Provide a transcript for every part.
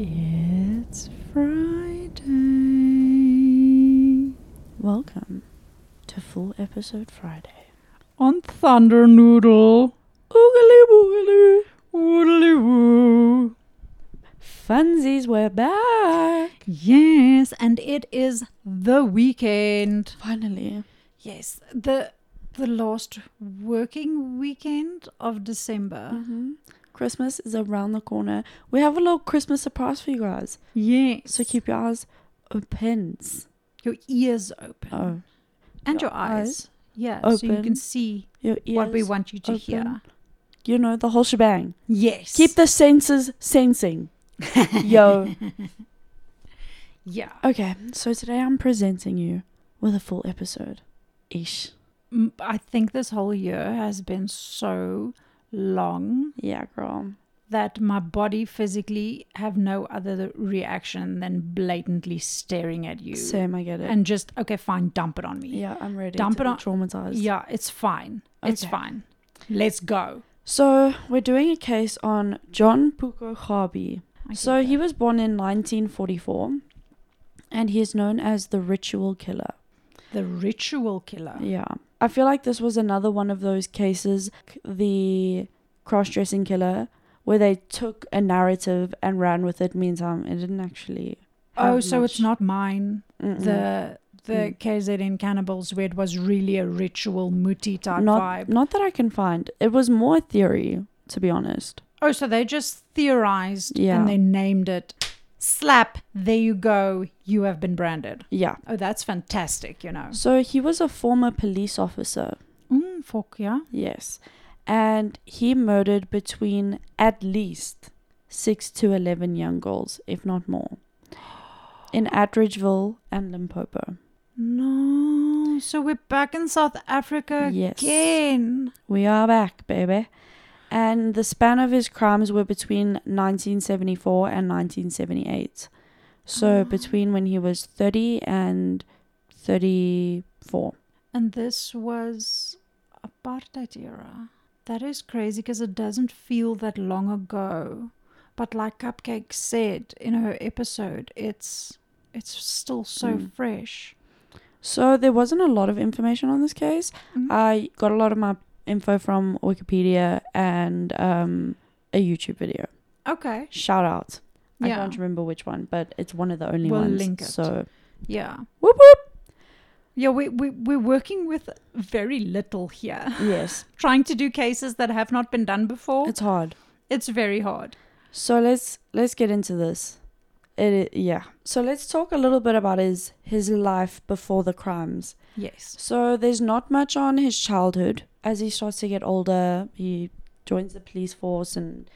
It's Friday. Welcome to Full Episode Friday. On Thunder Noodle. Oogly boogly. Woodly woo. Funsies, we're back! Yes, and it is the weekend. Finally. Yes, the the last working weekend of December. hmm Christmas is around the corner. We have a little Christmas surprise for you guys. Yes. So keep your eyes open. your ears open. Oh, and your your eyes. eyes Yeah, so you can see what we want you to open. hear. You know, the whole shebang. Yes. Keep the senses sensing. Yo. Yeah. Okay, so today I'm presenting you with a full episode. Ish. I think this whole year has been so long Yeah, girl. that my body physically have no other reaction than blatantly staring at you. Same, I get it. and just okay fine dump it on me. Yeah, I'm ready Dump to it be on- traumatized. yeah it's fine. It's fine. Let's go. So we're doing a case on John Phuko Kgabi So he was born in 1944, and he is known as the ritual killer. the ritual killer. Yeah, I feel like this was another one of those cases, the cross-dressing killer, where they took a narrative and ran with it. Meantime, it didn't actually. oh so it's not mine Mm-mm. the the Mm. KZN cannibals where it was really a ritual muti type not vibe not that I can find. It was more theory, to be honest. Oh, so they just theorized Yeah. and they named it. Slap, there you go. You have been branded. Yeah. Oh, that's fantastic, you know. So he was a former police officer. Mm, fuck, yeah. Yes. And he murdered between at least 6 to 11 young girls, if not more, in Atteridgeville and Limpopo. No. So we're back in South Africa Yes. again. We are back, baby. And the span of his crimes were between 1974 and 1978. So Ah. between when he was 30 and 34. And this was apartheid era. That is crazy because it doesn't feel that long ago. But like Cupcake said in her episode, it's it's still so Mm. fresh. So there wasn't a lot of information on this case. Mm. I got a lot of my info from Wikipedia and um, a YouTube video. okay. Shout out. I Yeah. can't remember which one, but it's one of the only We'll ones. link it. So Yeah. whoop whoop. Yeah, we, we, we're working with very little here. Yes, Trying to do cases that have not been done before, it's hard. it's very hard. So let's let's get into this. It yeah. So let's talk a little bit about his his life before the crimes. Yes. So there's not much on his childhood. As he starts to get older, he joins the police force and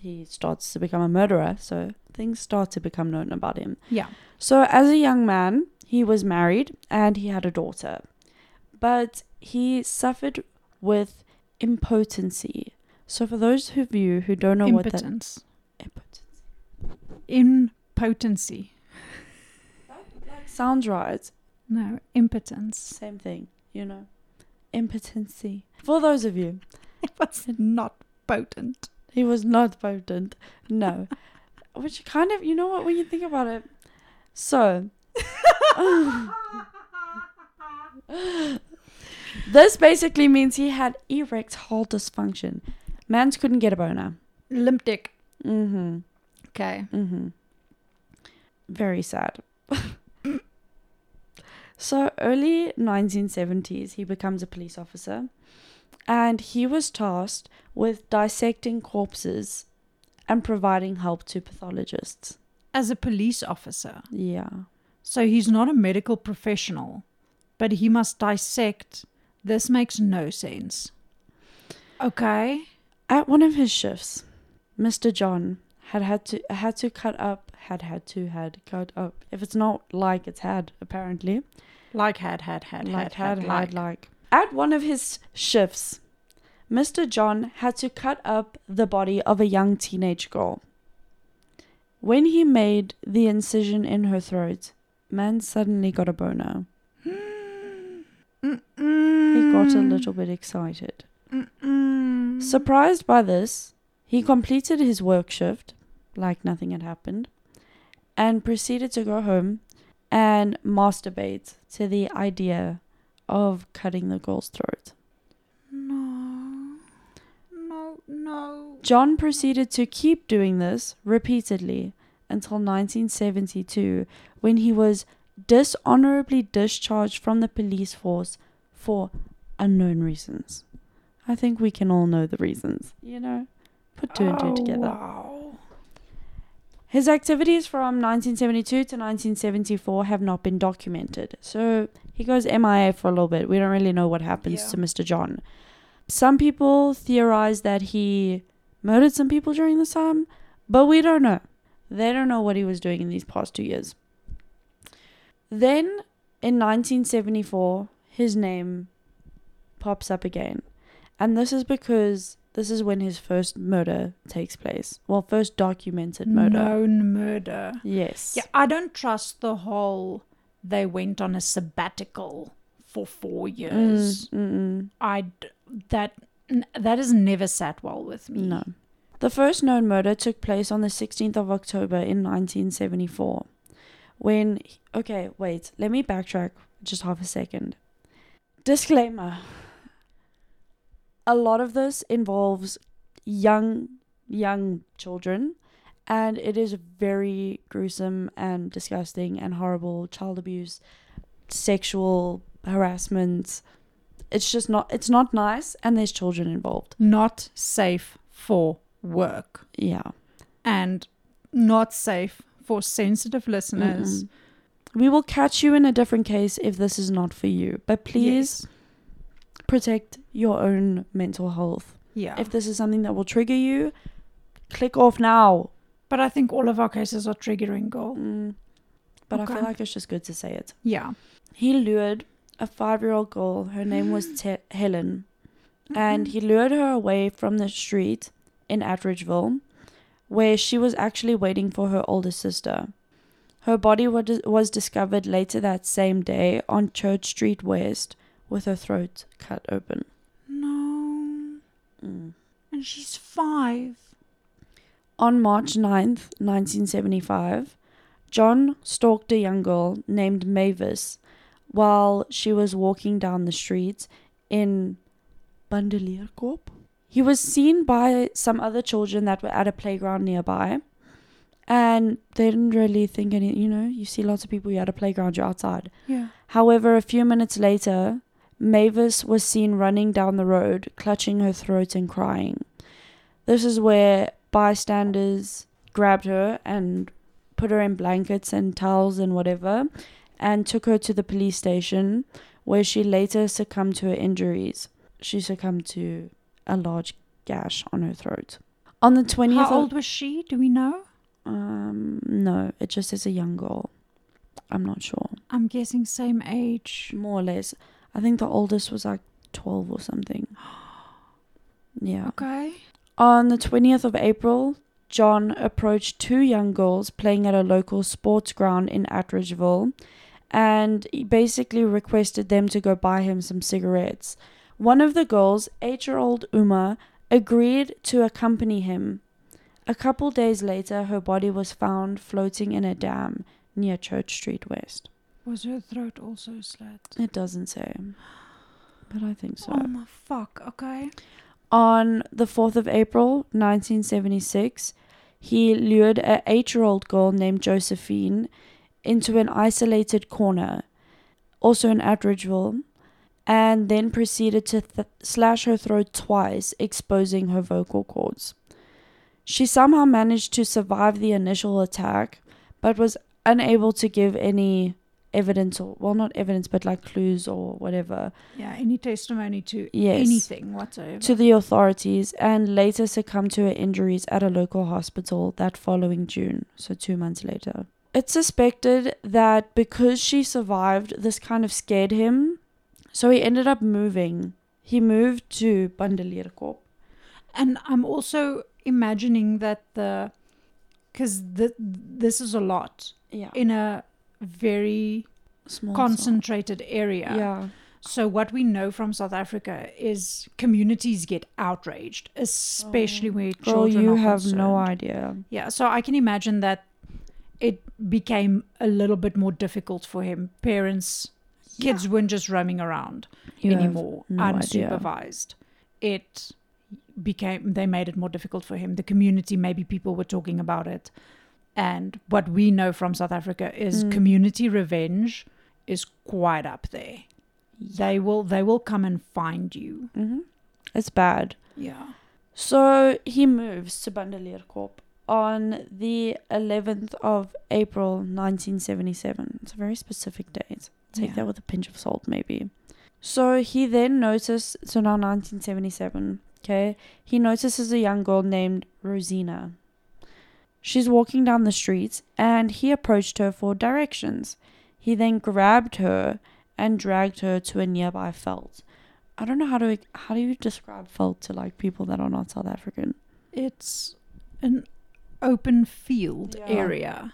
he starts to become a murderer. So things start to become known about him. Yeah. So as a young man, he was married and he had a daughter. But he suffered with impotency. So for those of you who don't know Impotence. what that impotence Impotency. That sounds right, No, impotence. same thing, you know. Impotency. For those of you, It was not potent. he was not potent. No. Which kind of, you know what, when you think about it. So, this basically means he had erectile dysfunction. Mans couldn't get a boner. Limp dick. Mm-hmm. Okay. Mm-hmm. Very sad. so early 1970s, he becomes a police officer, and he was tasked with dissecting corpses and providing help to pathologists. As a police officer. Yeah. So he's not a medical professional, but he must dissect. This makes no sense. Okay. At one of his shifts, Mr. John had had to had to cut up had had to had cut up. If it's not like it's had apparently. Like had, had, had, like had, had, had, had, like. At one of his shifts, Mr. John had to cut up the body of a young teenage girl. When he made the incision in her throat, man suddenly got a boner. He got a little bit excited. Mm-mm. Surprised by this, he completed his work shift like nothing had happened and proceeded to go home and masturbate to the idea of cutting the girl's throat. No. No, no. John proceeded to keep doing this repeatedly until 1972 when he was dishonorably discharged from the police force for unknown reasons. I think we can all know the reasons, you know? Put two and two oh, together. Wow. His activities from 1972 to 1974 have not been documented. So he goes MIA for a little bit. We don't really know what happens Yeah. to Mr. John. Some people theorize that he murdered some people during this time, but we don't know. They don't know what he was doing in these past two years. Then in 1974, his name pops up again. And this is because this is when his first murder takes place. Well, first documented murder. Known murder. Yes. Yeah, I don't trust the whole they went on a sabbatical for four Mm, years. mm-mm. That that has never sat well with me. No. The first known murder took place on the 16th of October in 1974. When. Okay, wait. Let me backtrack just half a second. Disclaimer a lot of this involves young, young children, and it is very gruesome and disgusting and horrible child abuse, sexual harassment. It's just not, it's not nice, and there's children involved. Not safe for work Yeah. and not safe for sensitive listeners. Mm-mm. We will catch you in a different case if this is not for you. But please Yes. protect your own mental health. Yeah. If this is something that will trigger you, click off now. but I think all of our cases are triggering, girl. Mm. But I feel like it's just good to say it. Yeah. He lured a five year old girl. Her name was Te- Helen. And he lured her away from the street in Atteridgeville, where she was actually waiting for her older sister. Her body wa- was discovered later that same day on Church Street West with her throat cut open. Mm. And she's five. On March 9th, 1975, John stalked a young girl named Mavis while she was walking down the street in Bandelierkop. He was seen by some other children that were at a playground nearby. And they didn't really think any, you know, you see lots of people, you're at a playground, you're outside. Yeah. However, a few minutes later, Mavis was seen running down the road, clutching her throat and crying. This is where bystanders grabbed her and put her in blankets and towels and whatever and took her to the police station where she later succumbed to her injuries. She succumbed to a large gash on her throat. On the 20th How old was she? Do we know? um no, it just says a young girl. I'm not sure. I'm guessing same age. More or less. I think the oldest was like 12 or something. Yeah. Okay. On the 20th of April, John approached two young girls playing at a local sports ground in Atteridgeville and he basically requested them to go buy him some cigarettes. One of the girls, eight year old Uma, agreed to accompany him. A couple days later, her body was found floating in a dam near Church Street West. Was her throat also slit? It doesn't say, but I think so. Oh my fuck. Okay. On the 4th of April, 1976, he lured a 8-year-old girl named Josephine into an isolated corner, also in Atteridgeville, and then proceeded to th- slash her throat twice, exposing her vocal cords. She somehow managed to survive the initial attack, but was unable to give any evidence or well not evidence but like clues or whatever Yeah. Any testimony to Yes. anything whatsoever. to the authorities and later succumbed to her injuries at a local hospital that following June, so two months later. It's suspected that because she survived, this kind of scared him, so he ended up moving. He moved to Bandelierkop. And I'm also imagining that the, because th- this is a lot Yeah. in a very Small concentrated area. Yeah. So what we know from South Africa is communities get outraged, especially oh. where Girl, children you are have concerned. no idea. Yeah, so I can imagine that it became a little bit more difficult for him. Parents, kids weren't just roaming around You anymore, no idea. unsupervised. It became they made it more difficult for him. The community, maybe people were talking about it, and what we know from South Africa is Mm. community revenge is quite up there. They will they will come and find you. hmm It's bad. Yeah. So he moves to Bandelierkop on the 11th of April 1977. It's a very specific date. Take Yeah. that with a pinch of salt, maybe. So he then noticed, so now 1977, okay, he notices a young girl named Rosina. She's walking down the street and he approached her for directions. He then grabbed her and dragged her to a nearby veld. I don't know how to how do you describe veld to like people that are not South African. It's an open field Yeah. area.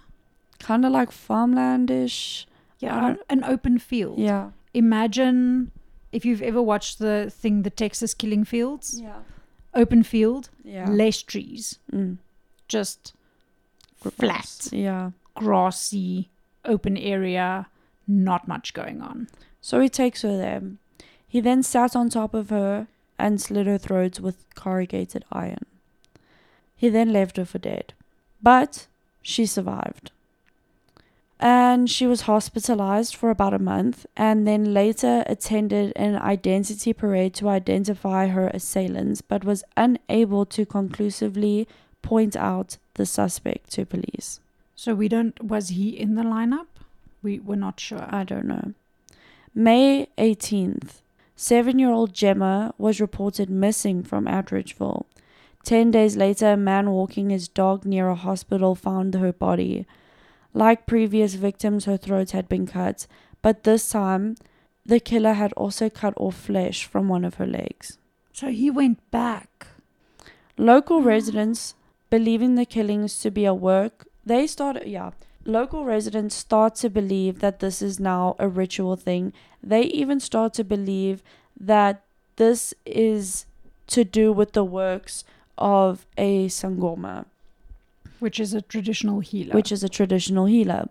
Kind of like farmlandish. Yeah, an open field. Yeah. Imagine if you've ever watched the thing, the Texas Killing Fields. Yeah. Open field, Yeah. less trees, Mm. just. Flat, Yeah. grassy, open area, not much going on. So he takes her there. He then sat on top of her and slit her throat with corrugated iron. He then left her for dead. But she survived. And she was hospitalized for about a month and then later attended an identity parade to identify her assailants, but was unable to conclusively point out the suspect to police. So we don't. Was he in the lineup? We were not sure. I don't know. May 18th, seven year old Gemma was reported missing from Atteridgeville. Ten days later, a man walking his dog near a hospital found her body. Like previous victims, her throat had been cut, but this time, the killer had also cut off flesh from one of her legs. so he went back. Local residents, believing the killings to be a work, they started, yeah. Local residents start to believe that this is now a ritual thing. They even start to believe that this is to do with the works of a Sangoma, Which is a traditional healer. which is a traditional healer.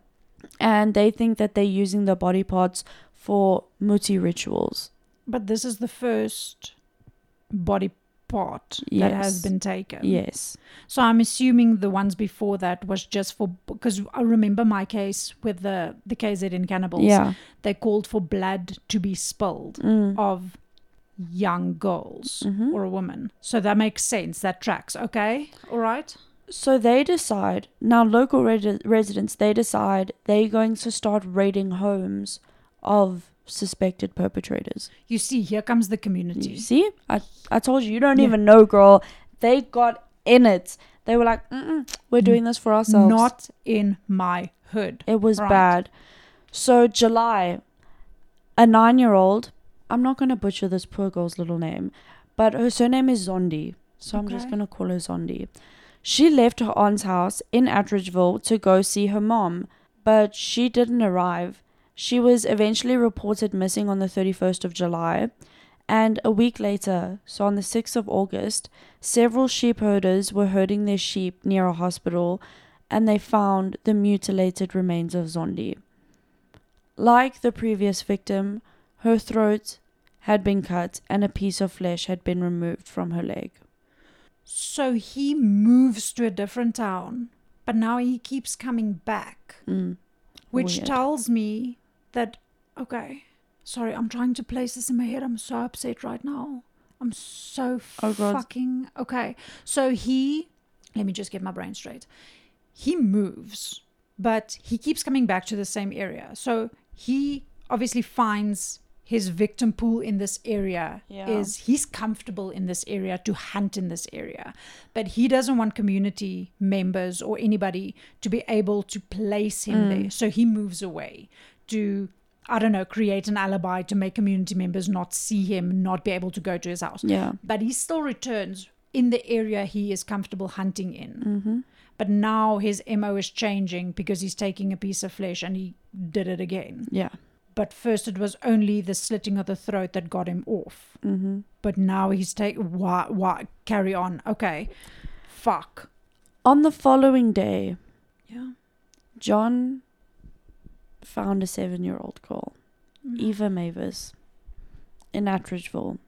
And they think that they're using the body parts for muti rituals. but this is the first body part that has been taken. Yes. So I'm assuming the ones before that was just for because I remember my case with the the KZN cannibals. Yeah. They called for blood to be spilled Mm. of young girls Mhm. or a woman. So that makes sense. That tracks. Okay. All right. So they decide now. Local resi- residents they decide they're going to start raiding homes of suspected perpetrators. You see, here comes the community. You see, I I told you you don't Yeah. even know, girl. They got in it. They were like, Mm-mm, "We're doing this for ourselves." Not in my hood. It was Right. bad. So July, a nine-year-old. I'm not gonna butcher this poor girl's little name, but her surname is Zondi. So I'm just gonna call her Zondi. She left her aunt's house in Atteridgeville to go see her mom, but she didn't arrive. She was eventually reported missing on the 31st of July, and a week later, so on the 6th of August, several sheep herders were herding their sheep near a hospital and they found the mutilated remains of Zondi. Like the previous victim, her throat had been cut and a piece of flesh had been removed from her leg. So he moves to a different town, but now he keeps coming back. Mm. which Weird. tells me that okay sorry i'm trying to place this in my head. I'm so upset right now. I'm so Oh, fucking okay. So he let me just get my brain straight. He moves but he keeps coming back to the same area. So he obviously finds his victim pool in this area. Yeah. is he's comfortable in this area to hunt in this area. But he doesn't want community members or anybody to be able to place him Mm. there. So he moves away to i don't know create an alibi to make community members not see him not be able to go to his house Yeah. but he still returns in the area he is comfortable hunting in Mm-hmm. but now his mo is changing because he's taking a piece of flesh and he did it again Yeah. but first it was only the slitting of the throat that got him off. Mm-hmm. But now he's take why why carry on. Okay. Fuck. On the following day, Yeah. John found a seven-year-old girl, Mm. Eva Mavis, in Atteridgeville,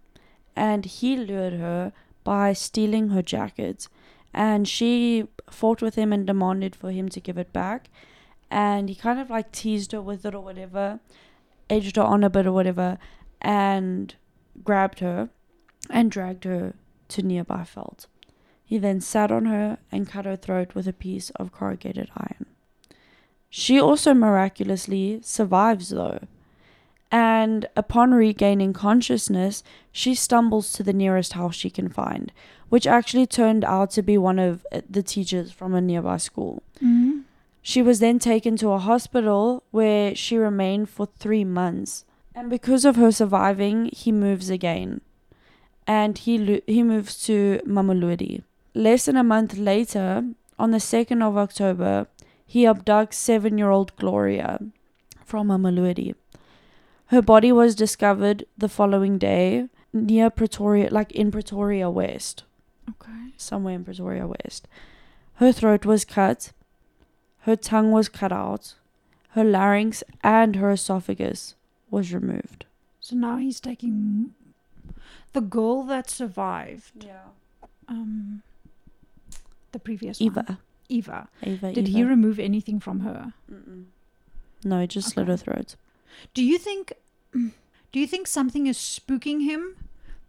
and he lured her by stealing her jacket. And she fought with him and demanded for him to give it back. And he kind of like teased her with it or whatever, edged her on a bit or whatever, and grabbed her and dragged her to nearby veld. He then sat on her and cut her throat with a piece of corrugated iron. She also miraculously survives though. And upon regaining consciousness, she stumbles to the nearest house she can find, which actually turned out to be one of uh, the teachers from a nearby school. Mhm. She was then taken to a hospital where she remained for three months. And because of her surviving, he moves again. And he, lo- he moves to Mamelodi. Less than a month later, on the 2nd of October, he abducts seven year old Gloria from Mamelodi. Her body was discovered the following day near Pretoria, like in Pretoria West Okay. somewhere in Pretoria West. Her throat was cut, her tongue was cut out, her larynx and her esophagus was removed. So now he's taking the girl that survived. Yeah. Um the previous one. Eva. Eva. Eva. Did Eva. he remove anything from her? Mm-mm. No, he just slit Okay. her throat. Do you think do you think something is spooking him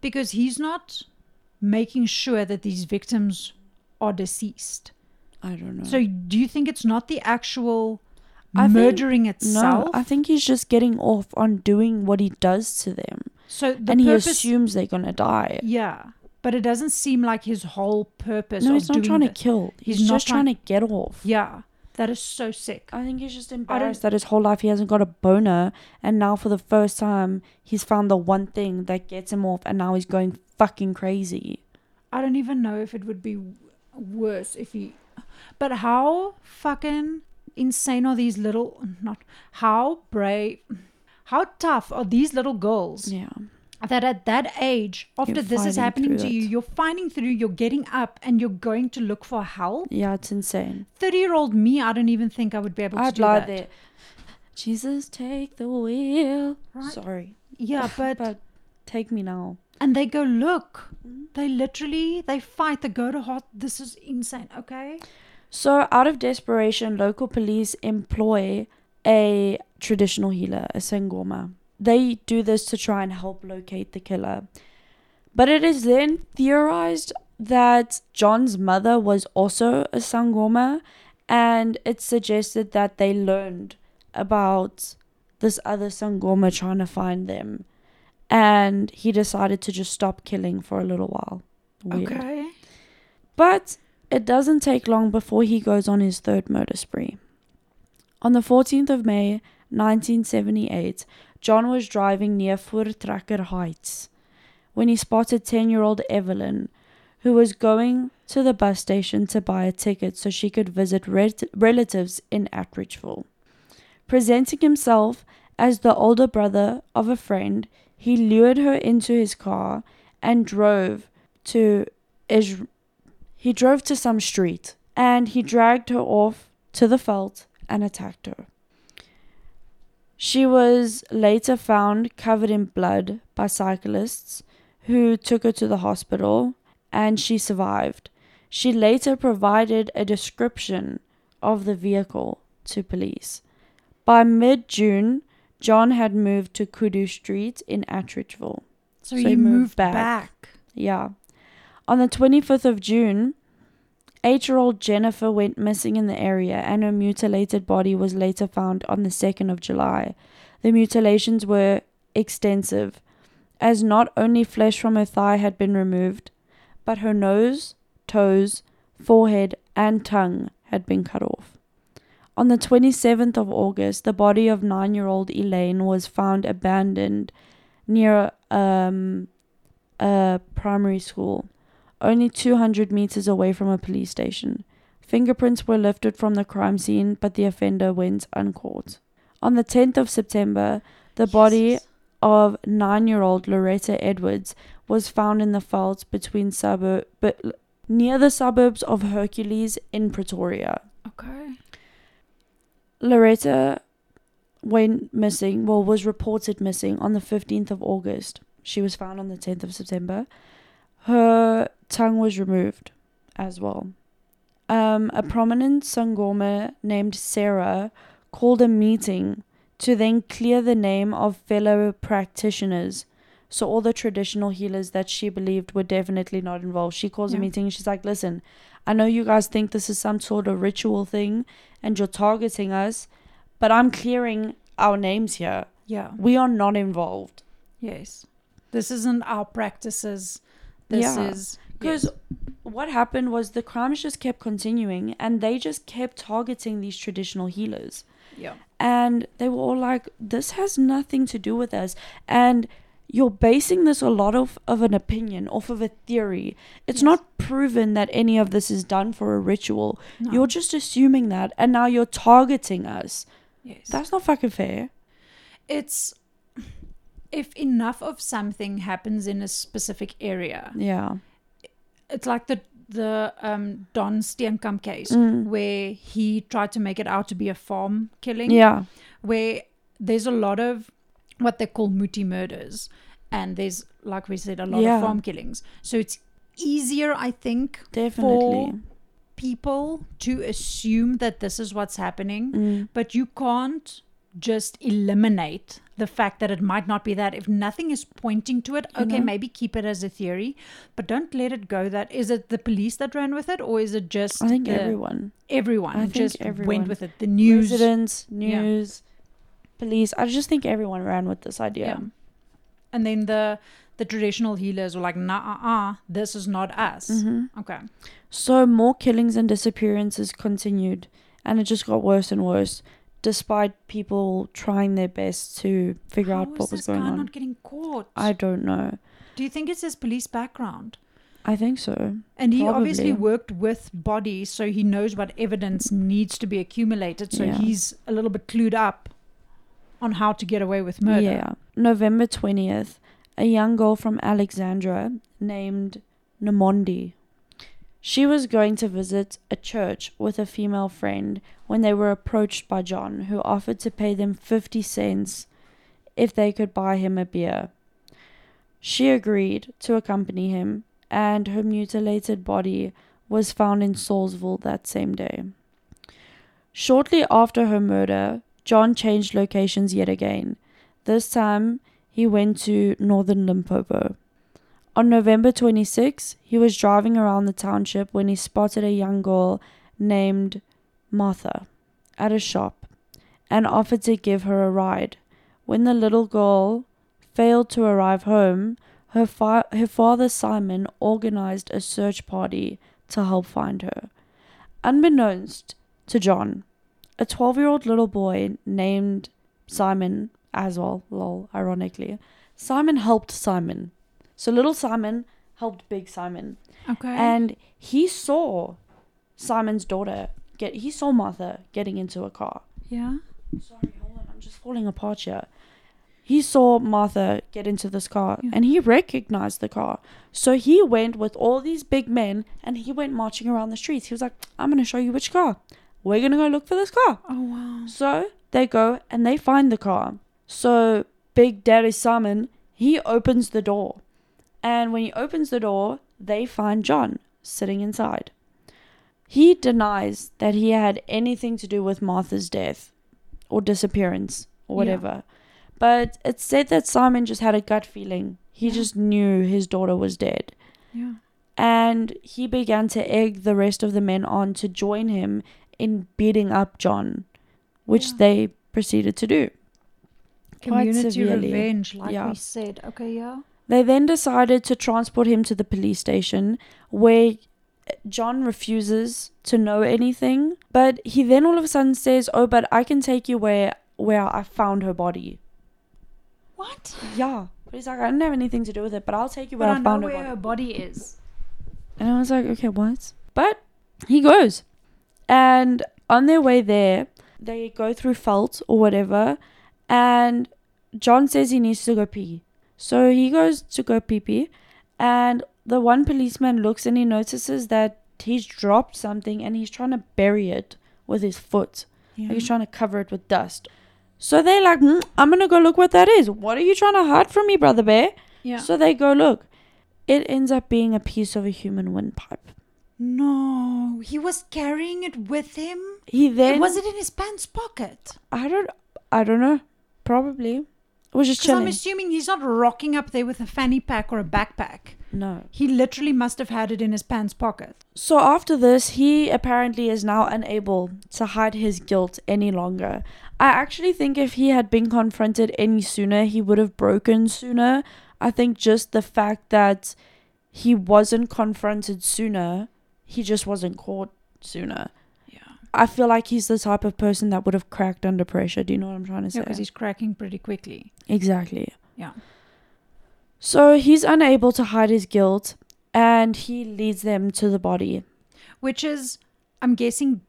because he's not making sure that these victims are deceased? I don't know. So do you think it's not the actual I think- murdering itself? no, I think he's just getting off on doing what he does to them. so the and he assumes they're going to die. Yeah. But it doesn't seem like his whole purpose No, he's not trying to kill. He's, He's not just trying to get off. Yeah. That is so sick. I think he's just don't- embarrassed that his whole life he hasn't got a boner, and now for the first time he's found the one thing that gets him off, and now he's going fucking crazy. I don't even know if it would be worse if he. But how fucking insane are these little. Not. How brave. How tough are these little girls Yeah, that at that age, after this is happening to you, it. you're finding through, you're getting up and you're going to look for help? yeah, it's insane. 30 year old me, I don't even think I would be able to I'd do lie that. there. Jesus, take the wheel. Right. Sorry, Yeah, but. but take me now. and they go, look. Mm-hmm. They literally, they fight, they go to hot. This is insane, okay? So, out of desperation, local police employ a traditional healer, a sangoma. They do this to try and help locate the killer. But it is then theorized that John's mother was also a sangoma, and it's suggested that they learned about this other sangoma trying to find them. And he decided to just stop killing for a little while. Weird. Okay. But it doesn't take long before he goes on his third murder spree. On the 14th of May, 1978, John was driving near Voortrekker Heights when he spotted 10 year old Evelyn, who was going to the bus station to buy a ticket so she could visit ret- relatives in Atteridgeville. Presenting himself as the older brother of a friend, he lured her into his car and drove to Is- he drove to some street and he dragged her off to the veld and attacked her. She was later found covered in blood by cyclists who took her to the hospital and she survived. She later provided a description of the vehicle to police. By mid June, John had moved to Kudu Street in Atteridgeville. So, So he, he moved moved back. back. Yeah. On the 25th of June, eight year old Jennifer went missing in the area and her mutilated body was later found on the 2nd of July. The mutilations were extensive, as not only flesh from her thigh had been removed, but her nose, toes, forehead, and tongue had been cut off. On the 27th of August, the body of nine year old Elaine was found abandoned near um, a primary school, only 200 meters away from a police station. Fingerprints were lifted from the crime scene, but the offender went uncaught. On the 10th of September, the body of nine-year-old Loretta Edwards was found in the fields between suburb, but near the suburbs of Hercules in Pretoria. Okay. Loretta went missing, well, was reported missing on the 15th of August. She was found on the 10th of September. Her tongue was removed as well. Um, a prominent Sangoma named Sarah called a meeting to then clear the name of fellow practitioners. So, all the traditional healers that she believed were definitely not involved. She calls a meeting and she's like, Listen, I know you guys think this is some sort of ritual thing and you're targeting us, but I'm clearing our names here. Yeah. We are not involved. Yes. This isn't our practices. This Yeah. is Because what happened was the crimes just kept continuing and they just kept targeting these traditional healers. yeah. And they were all like, this has nothing to do with us. And you're basing this a lot of, of an opinion off of a theory. It's Yes. not proven that any of this is done for a ritual. No. You're just assuming that. And now you're targeting us. yes. That's not fucking fair. it's if enough of something happens in a specific area, Yeah. It's like the the um, Don Steenkamp case Mm. where he tried to make it out to be a farm killing. Yeah. where there's a lot of what they call muti murders, and there's like we said a lot Yeah. of farm killings. So it's easier, I think, Definitely. people to assume that this is what's happening, Mm. but you can't just eliminate the fact that it might not be that if nothing is pointing to it okay know? maybe keep it as a theory but don't let it go that is it the police that ran with it or is it just I think the- everyone. everyone I just everyone. went with it the news Residents, Yeah. news, police. I just think everyone ran with this idea. Yeah. and then the the traditional healers were like nah uh, uh this is not us Mhm. okay So more killings and disappearances continued, and it just got worse and worse, despite people trying their best to figure How out what was this going guy on. not getting caught I don't know. do you think it's his police background I think so. And he obviously worked with bodies, so he knows what evidence needs to be accumulated. So Yeah. he's a little bit clued up on how to get away with murder. Yeah. November 20th, a young girl from Alexandra named Namondi. She was going to visit a church with a female friend when they were approached by John, who offered to pay them 50 cents if they could buy him a beer. She agreed to accompany him, and her mutilated body was found in Salisbury that same day. Shortly after her murder, John changed locations yet again. This time, he went to northern Limpopo. On November 26, he was driving around the township when he spotted a young girl named Martha at a shop and offered to give her a ride. When the little girl failed to arrive home, her, fa- her father Simon organized a search party to help find her. Unbeknownst to John, a 12 year old little boy named Simon as well, lol, ironically. Simon helped Simon. So little Simon helped big Simon. Okay. And he saw Simon's daughter get, he saw Martha getting into a car. yeah. Sorry, hold on, I'm just falling apart here. He saw Martha get into this car Yeah. and he recognized the car. So he went with all these big men and he went marching around the streets. He was like, I'm going to show you which car. We're going to go look for this car. Oh wow. So they go and they find the car. So Big Daddy Simon, he opens the door. And when he opens the door, they find John sitting inside. He denies that he had anything to do with Martha's death or disappearance or Yeah. whatever. But it's said that Simon just had a gut feeling. He Yeah. just knew his daughter was dead Yeah. and he began to egg the rest of the men on to join him in beating up John, which Yeah. they proceeded to do. Quite Community revenge, like Yeah. we said. Okay, yeah. They then decided to transport him to the police station where John refuses to know anything, but he then all of a sudden says, "Oh, but I can take you where where I found her body." What? Yeah. But he's like, "I didn't have anything to do with it, but I'll take you But where I I, know found her where body." her body is. And I was like, okay, what? But he goes. And on their way there, they go through Veld or whatever. And John says he needs to go pee. So he goes to go pee pee, and the one policeman looks and he notices that he's dropped something and he's trying to bury it with his foot. Yeah. He's trying to cover it with dust. So they're like, "Hmm, I'm gonna go look what that is. What are you trying to hide from me, brother bear? yeah. So they go look. It ends up being a piece of a human windpipe. no, he was carrying it with him. He then was it in his pants pocket? I don't I don't know. Probably. Was just Because I'm assuming he's not rocking up there with a fanny pack or a backpack. no. He literally must have had it in his pants pocket. So after this, he apparently is now unable to hide his guilt any longer. I actually think if he had been confronted any sooner, he would have broken sooner. I think just the fact that he wasn't confronted sooner, he just wasn't caught sooner. I feel like he's the type of person that would have cracked under pressure. Do you know what I'm trying to say? Yeah, because he's cracking pretty quickly. Exactly. Yeah. So he's unable to hide his guilt and he leads them to the body. Which is, I'm guessing,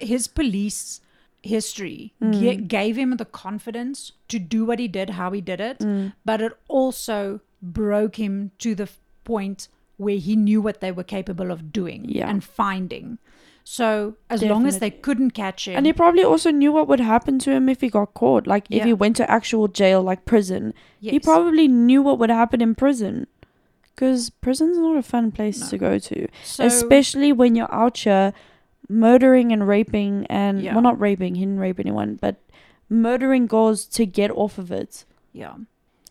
his police history Mm. ga- gave him the confidence to do what he did, how he did it, Mm. but it also broke him to the point where he knew what they were capable of doing Yeah. and finding. So as long as they couldn't catch him, And he probably also knew what would happen to him if he got caught. Like if he went to actual jail, like prison, he probably knew what would happen in prison. Because prison's not a fun place No. to go to, so, especially when you're out here murdering and raping and Yeah. well, not raping. He didn't rape anyone, but murdering girls to get off of it. yeah.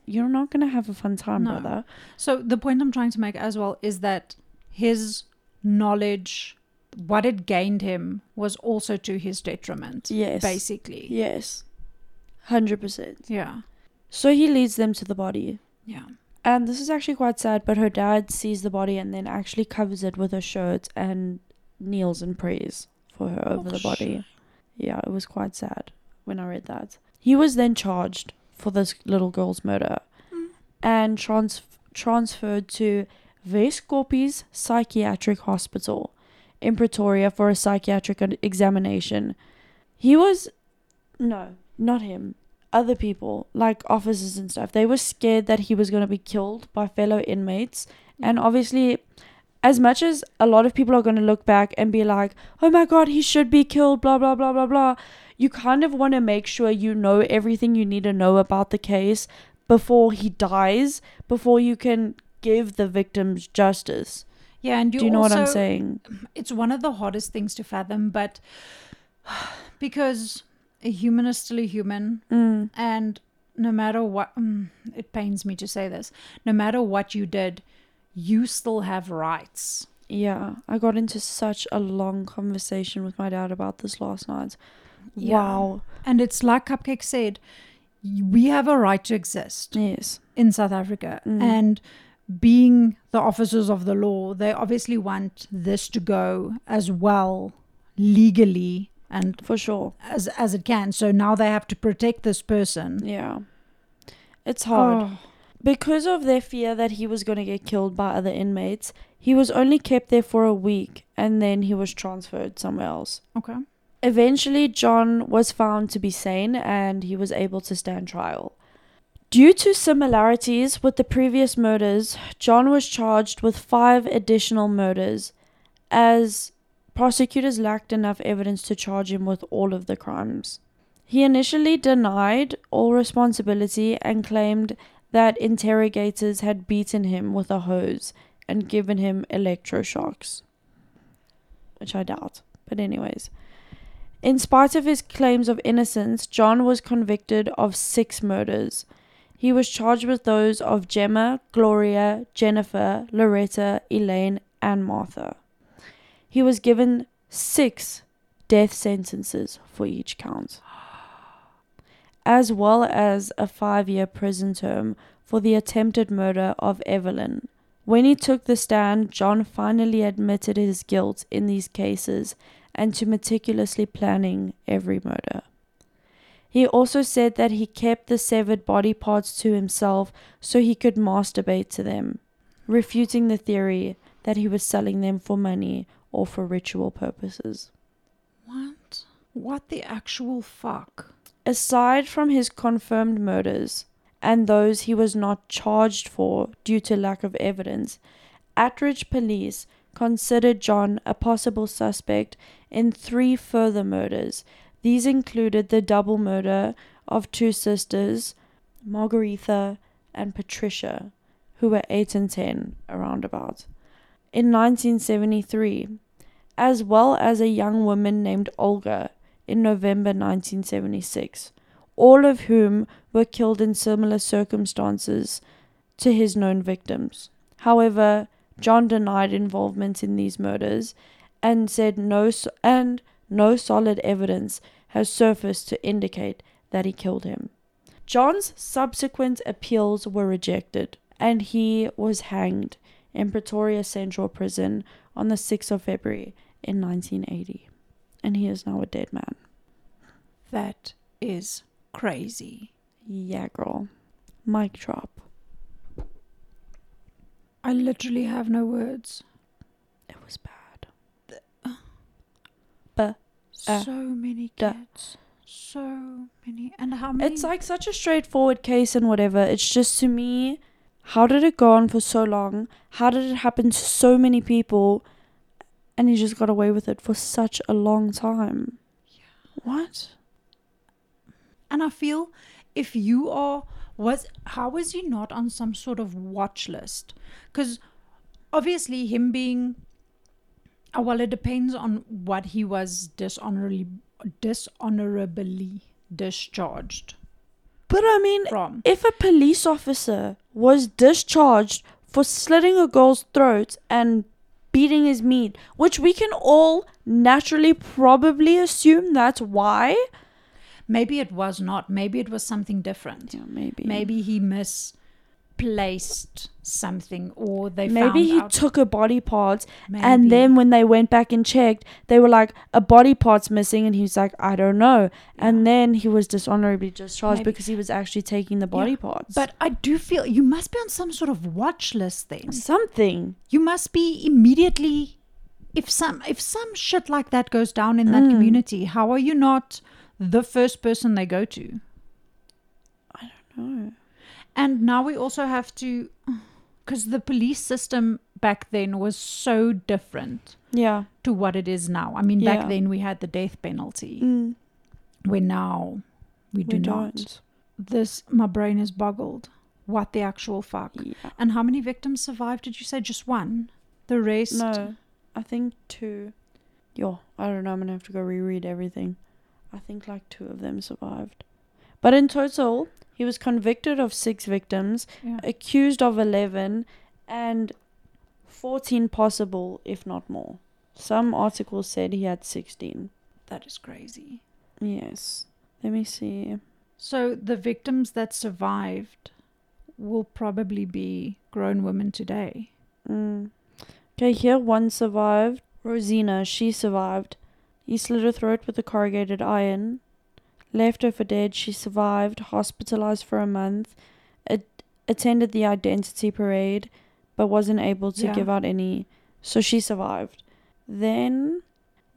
You're not gonna have a fun time, No. brother. So the point I'm trying to make as well is that his knowledge, what it gained him, was also to his detriment. Yes, Basically. Yes, hundred percent. Yeah. So he leads them to the body. Yeah. And this is actually quite sad, but her dad sees the body and then actually covers it with a shirt and kneels and prays for her over Oh, the body. Yeah, it was quite sad when I read that. He was then charged for this little girl's murder Mm. and trans- transferred to Weskoppies Psychiatric Hospital in Pretoria for a psychiatric examination. He was. No, not him other people, like officers and stuff, they were scared that he was going to be killed by fellow inmates. And obviously, as much as a lot of people are going to look back and be like, oh my god, he should be killed, blah, blah, blah, blah, blah, you kind of want to make sure you know everything you need to know about the case before he dies, before you can give the victims justice. Yeah, and you, Do you know what I'm also- saying? It's one of the hardest things to fathom, but because a human is still a human, Mm, and no matter what, mm, it pains me to say this, no matter what you did, you still have rights. yeah, I got into such a long conversation with my dad about this last night. Yeah. Wow. And it's like Cupcake said, we have a right to exist Yes. in South Africa. Mm. And being the officers of the law, they obviously want this to go as well legally and For sure. as as it can. So now they have to protect this person. Yeah. It's hard. Oh, Because of their fear that he was going to get killed by other inmates, he was only kept there for a week and then he was transferred somewhere else. okay. Eventually, John was found to be sane and he was able to stand trial. Due to similarities with the previous murders, John was charged with five additional murders as prosecutors lacked enough evidence to charge him with all of the crimes. He initially denied all responsibility and claimed that interrogators had beaten him with a hose and given him electroshocks. Which I doubt. But, anyways. In spite of his claims of innocence, John was convicted of six murders. He was charged with those of Gemma, Gloria, Jennifer, Loretta, Elaine, and Martha. He was given six death sentences for each count, as well as a five year prison term for the attempted murder of Evelyn. When he took the stand, John finally admitted his guilt in these cases and to meticulously planning every murder. He also said that he kept the severed body parts to himself so he could masturbate to them, refuting the theory that he was selling them for money or for ritual purposes. What? What the actual fuck? Aside from his confirmed murders and those he was not charged for due to lack of evidence, Attridge police considered John a possible suspect in three further murders. These included the double murder of two sisters, Margaretha and Patricia, who were 8 and 10 around about, in 1973, as well as a young woman named Olga in November 1976, all of whom were killed in similar circumstances to his known victims. However, John denied involvement in these murders and said no and no solid evidence has surfaced to indicate that he killed him. John's subsequent appeals were rejected and he was hanged in Pretoria Central Prison on the 6th of February in 1980 and he is now a dead man. That is crazy. Yeah, girl. Mic drop. I literally have no words. It was bad. So Uh, many duh. kids. So many. And how many? It's like such a straightforward case and whatever. It's just to me, how did it go on for so long? How did it happen to so many people? And he just got away with it for such a long time. Yeah. What? And I feel if you are was how was he not on some sort of watch list? Because obviously him being Uh, well, it depends on what he was dishonorably dishonorably discharged But I mean, from. if a police officer was discharged for slitting a girl's throat and beating his meat, which we can all naturally probably assume that's why. Maybe it was not. Maybe it was something different. Yeah, maybe. Maybe he misplaced something, or they Maybe he out. took a body part maybe. and then when they went back and checked, they were like, a body part's missing. And he was like, I don't know. And then he was dishonorably discharged Maybe. because he was actually taking the body parts. But I do feel you must be on some sort of watch list then. something. You must be immediately if some if some shit like that goes down in that Mm. community, how are you not the first person they go to? No. And now we also have to cuz the police system back then was so different Yeah. to what it is now. I mean, Yeah. back then we had the death penalty, Mm, where now we do we not. don't. This my brain is boggled. What the actual fuck? Yeah. And how many victims survived? Did you say just one? The rest? No, I think two. Yo, I don't know. I'm gonna have to go reread everything. I think like two of them survived. But in total, he was convicted of six victims, Yeah. accused of 11, and 14 possible, if not more. Some articles said he had 16. That is crazy. Yes. Let me see. So the victims that survived will probably be grown women today. Mm. Okay, here one survived. Rosina, she survived. He slit her throat with a corrugated iron. Left her for dead. She survived. Hospitalized for a month. At- attended the identity parade, but wasn't able to Yeah. give out any. So she survived. Then,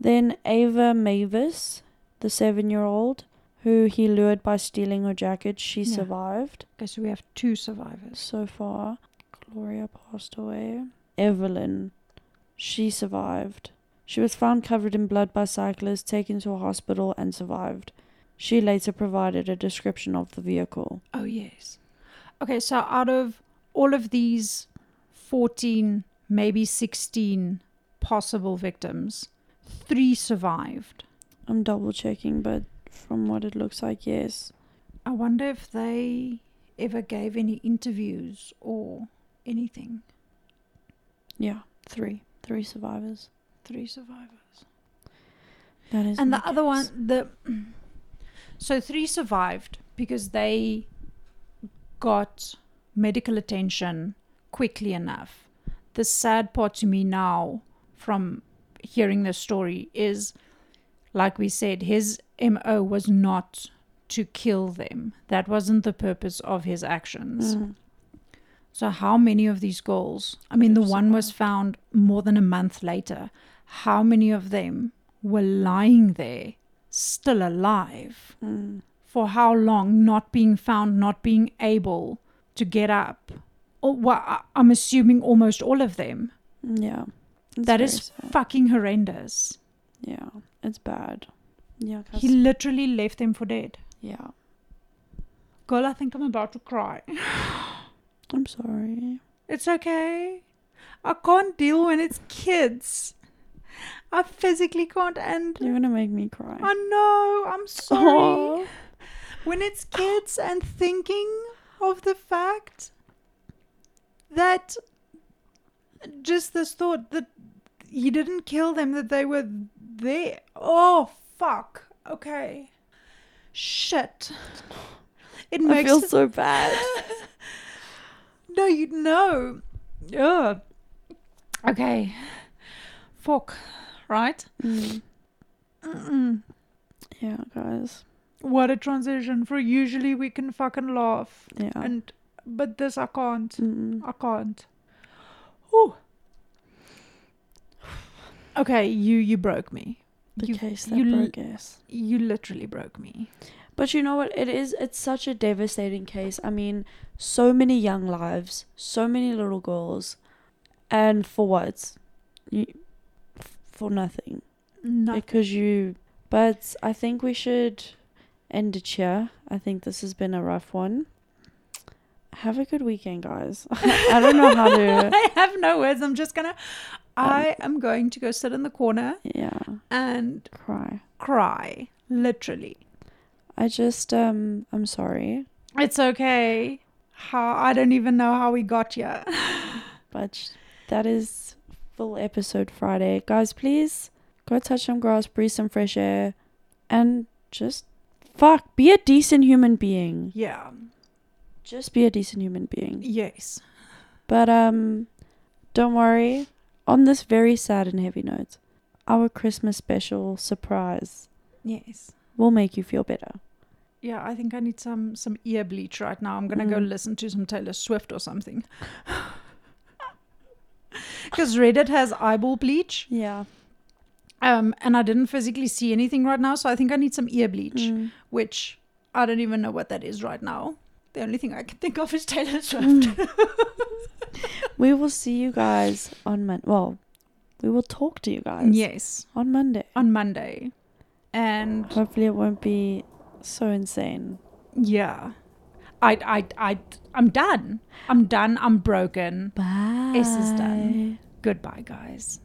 then Ava Mavis, the seven-year-old, who he lured by stealing her jacket, she Yeah. survived Okay, so we have two survivors. so far. Gloria passed away. Evelyn, she survived. She was found covered in blood by cyclists, taken to a hospital, and survived. She later provided a description of the vehicle. Oh, yes. Okay, so out of all of these 14, maybe 16 possible victims, three survived. I'm double checking, but from what it looks like, yes. I wonder if they ever gave any interviews or anything. Yeah, three. Three survivors. Three survivors. That is. and the other one the so three survived because they got medical attention quickly enough. The sad part to me now from hearing this story is like we said his mo was not to kill them. That wasn't the purpose of his actions. Mm. so how many of these girls i mean the one was found more than a month later how many of them were lying there still alive Mm. for how long not being found, not being able to get up. Or well, I'm assuming almost all of them. Yeah. That is sad. fucking horrendous. Yeah. It's bad. Yeah. He literally left them for dead. yeah. Girl, I think I'm about to cry. I'm sorry. It's okay. I can't deal when it's kids. I physically can't and You're gonna make me cry. I know, I'm sorry. Aw. When it's kids and thinking of the fact that just this thought that he didn't kill them, that they were there. Oh, fuck. Okay. Shit. It I makes feel so bad. no, you know. Yeah. Okay. Fuck. Right? Mm. Yeah, guys. What a transition. For usually we can fucking laugh. Yeah. And but this I can't. Mm. I can't. Whew. Okay, you you broke me. The you, case that you, broke us. you literally broke me. But you know what? It is. It's such a devastating case. I mean, so many young lives, so many little girls, and for what? You, for nothing. No. Because you. But I think we should end it here. I think this has been a rough one. Have a good weekend, guys. I don't know how to. I have no words. I'm just gonna. I am going to go sit in the corner Yeah, and cry. cry. Literally. I just um. I'm sorry, It's okay. How I don't even know how we got here. but that is full episode Friday, guys. Please go touch some grass, breathe some fresh air, and just fuck. Be a decent human being. yeah. Just be a decent human being. Yes. But um, don't worry. On this very sad and heavy note, our Christmas special surprise Yes. will make you feel better. Yeah, I think I need some some ear bleach right now. I'm gonna go Mm. listen to some Taylor Swift or something. Because Reddit has eyeball bleach, Yeah. um, and I didn't physically see anything right now, so I think I need some ear bleach, Mm. which I don't even know what that is right now. The only thing I can think of is Taylor Swift. Mm. We will see you guys on Monday. Well, we will talk to you guys yes, on Monday. on Monday, and Hopefully, it won't be so insane. yeah, I I I I'm done. I'm done. I'm broken. Bye. S is done. Goodbye, guys.